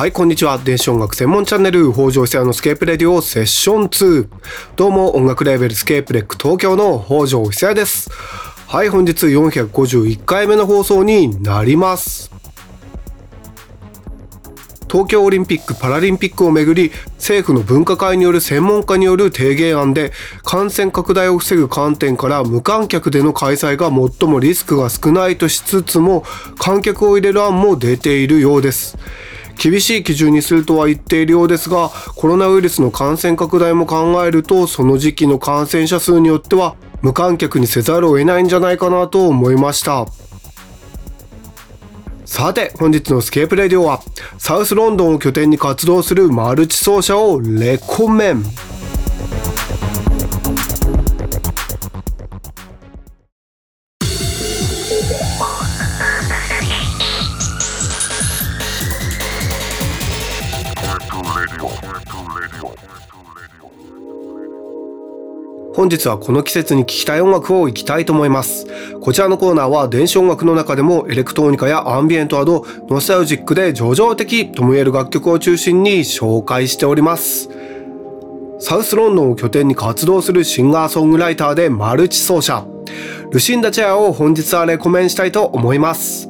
はい、こんにちは。電子音楽専門チャンネル、北条久也のスケープレディオセッション2。どうも、音楽レーベルスケープレック東京の北条久也です。はい、本日451回目の放送になります。東京オリンピック・パラリンピックをめぐり政府の分科会による専門家による提言案で感染拡大を防ぐ観点から無観客での開催が最もリスクが少ないとしつつも観客を入れる案も出ているようです。厳しい基準にするとは言っているようですが、コロナウイルスの感染拡大も考えると、その時期の感染者数によっては、無観客にせざるを得ないんじゃないかなと思いました。さて、本日のスケープレディオは、サウスロンドンを拠点に活動するマルチ奏者をレコメン。本日はこの季節に聴きたい音楽をいきたいと思います。こちらのコーナーは電子音楽の中でもエレクトロニカやアンビエントなどノスタルジックで上々的とも言える楽曲を中心に紹介しております。サウスロンドンを拠点に活動するシンガーソングライターでマルチ奏者、ルシンダチェアを本日はレコメンしたいと思います。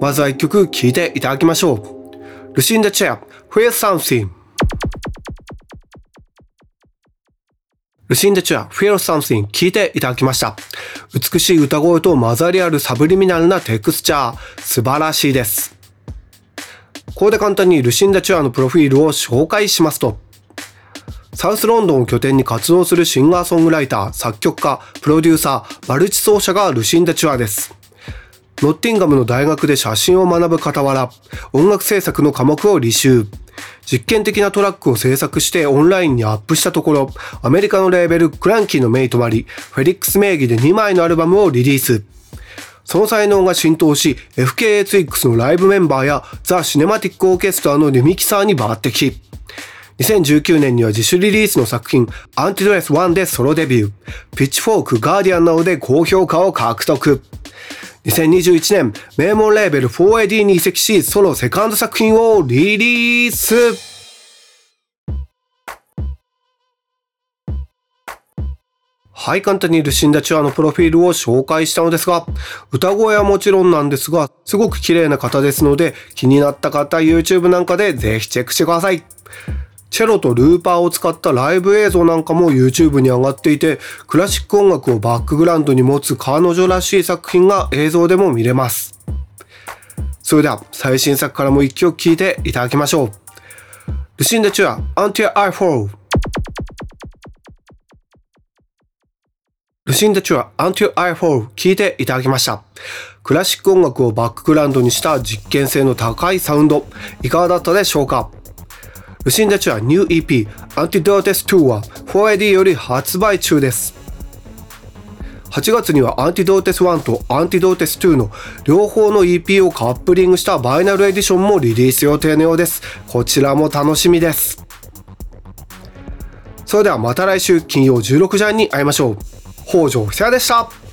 まずは一曲聴いていただきましょう。ルシンダチェア、Feel Something ルシンデチュア、Feel Something 聞いていただきました。美しい歌声と混ざりあるサブリミナルなテクスチャー、素晴らしいです。ここで簡単にルシンダチュアのプロフィールを紹介しますと、サウスロンドンを拠点に活動するシンガーソングライター、作曲家、プロデューサー、マルチ奏者がルシンダチュアです。ノッティンガムの大学で写真を学ぶ傍ら、音楽制作の科目を履修。実験的なトラックを制作してオンラインにアップしたところ、アメリカのレーベルクランキーのメイとなり、フェリックス名義で2枚のアルバムをリリース。その才能が浸透し、FKA ツイックスのライブメンバーやザ・シネマティック・オーケストラのリミキサーに抜擢。2019年には自主リリースの作品、アンティドレス1でソロデビュー、ピッチフォーク、ガーディアンなどで高評価を獲得。2021年、名門レーベル 4AD に移籍し、ソロセカンド作品をリリースはい、簡単にルシンダチュアのプロフィールを紹介したのですが、歌声はもちろんなんですが、すごく綺麗な方ですので、気になった方、YouTube なんかでぜひチェックしてください。チェロとルーパーを使ったライブ映像なんかも YouTube に上がっていて、クラシック音楽をバックグラウンドに持つ彼女らしい作品が映像でも見れます。それでは最新作からも一曲聴いていただきましょう。ルシンダ・チュア、Until I Fall ルルシンダ・チュア、Until I Fall 聴いていただきました。クラシック音楽をバックグラウンドにした実験性の高いサウンド、いかがだったでしょうか？ルシンダチュアニュー EP アンティドーテス2は 4AD より発売中です。8月にはアンティドーテス1とアンティドーテス2の両方の EP をカップリングしたバイナルエディションもリリース予定のようです。こちらも楽しみです。それではまた来週金曜16時半に会いましょう。北条久也でした。